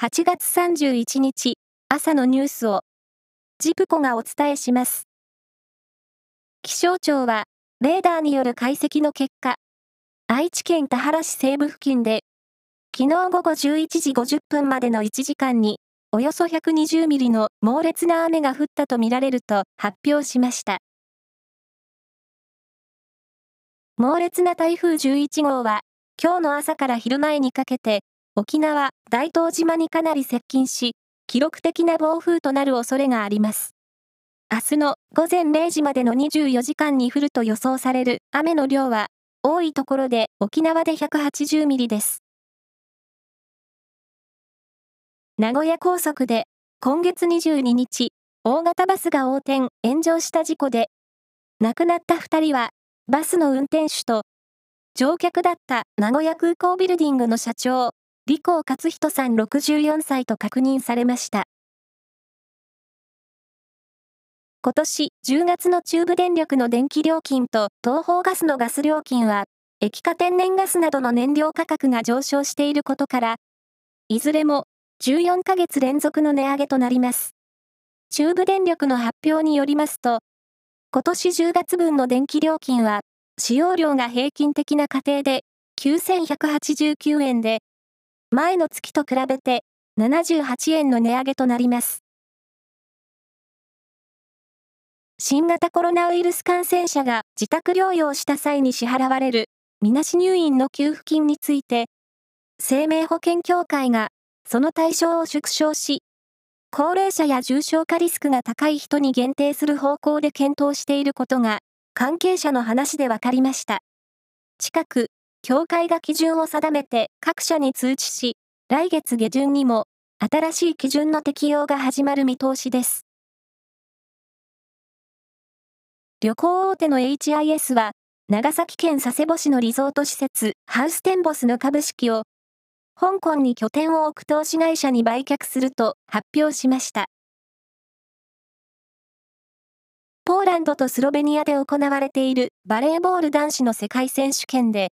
8月31日朝のニュースをジプコがお伝えします。気象庁はレーダーによる解析の結果、愛知県田原市西部付近で昨日午後11時50分までの1時間におよそ120ミリの猛烈な雨が降ったとみられると発表しました。猛烈な台風11号は今日の朝から昼前にかけて沖縄、大東島にかなり接近し、記録的な暴風となる恐れがあります。明日の午前0時までの24時間に降ると予想される雨の量は、多いところで沖縄で180ミリです。名古屋高速で今月22日、大型バスが横転、炎上した事故で、亡くなった2人は、バスの運転手と、乗客だった名古屋空港ビルディングの社長、李光勝人さん64歳と確認されました。今年10月の中部電力の電気料金と東方ガスのガス料金は、液化天然ガスなどの燃料価格が上昇していることから、いずれも14ヶ月連続の値上げとなります。中部電力の発表によりますと、今年10月分の電気料金は、使用量が平均的な家庭で9189円で、前の月と比べて78円の値上げとなります。新型コロナウイルス感染者が自宅療養した際に支払われるみなし入院の給付金について、生命保険協会がその対象を縮小し、高齢者や重症化リスクが高い人に限定する方向で検討していることが関係者の話で分かりました。近く、協会が基準を定めて各社に通知し、来月下旬にも新しい基準の適用が始まる見通しです。旅行大手の HIS は、長崎県佐世保市のリゾート施設、ハウステンボスの株式を、香港に拠点を置く投資会社に売却すると発表しました。ポーランドとスロベニアで行われているバレーボール男子の世界選手権で、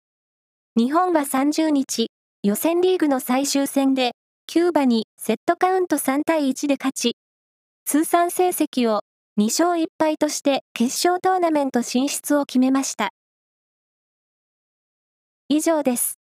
日本は30日、予選リーグの最終戦で、キューバにセットカウント3対1で勝ち、通算成績を2勝1敗として決勝トーナメント進出を決めました。以上です。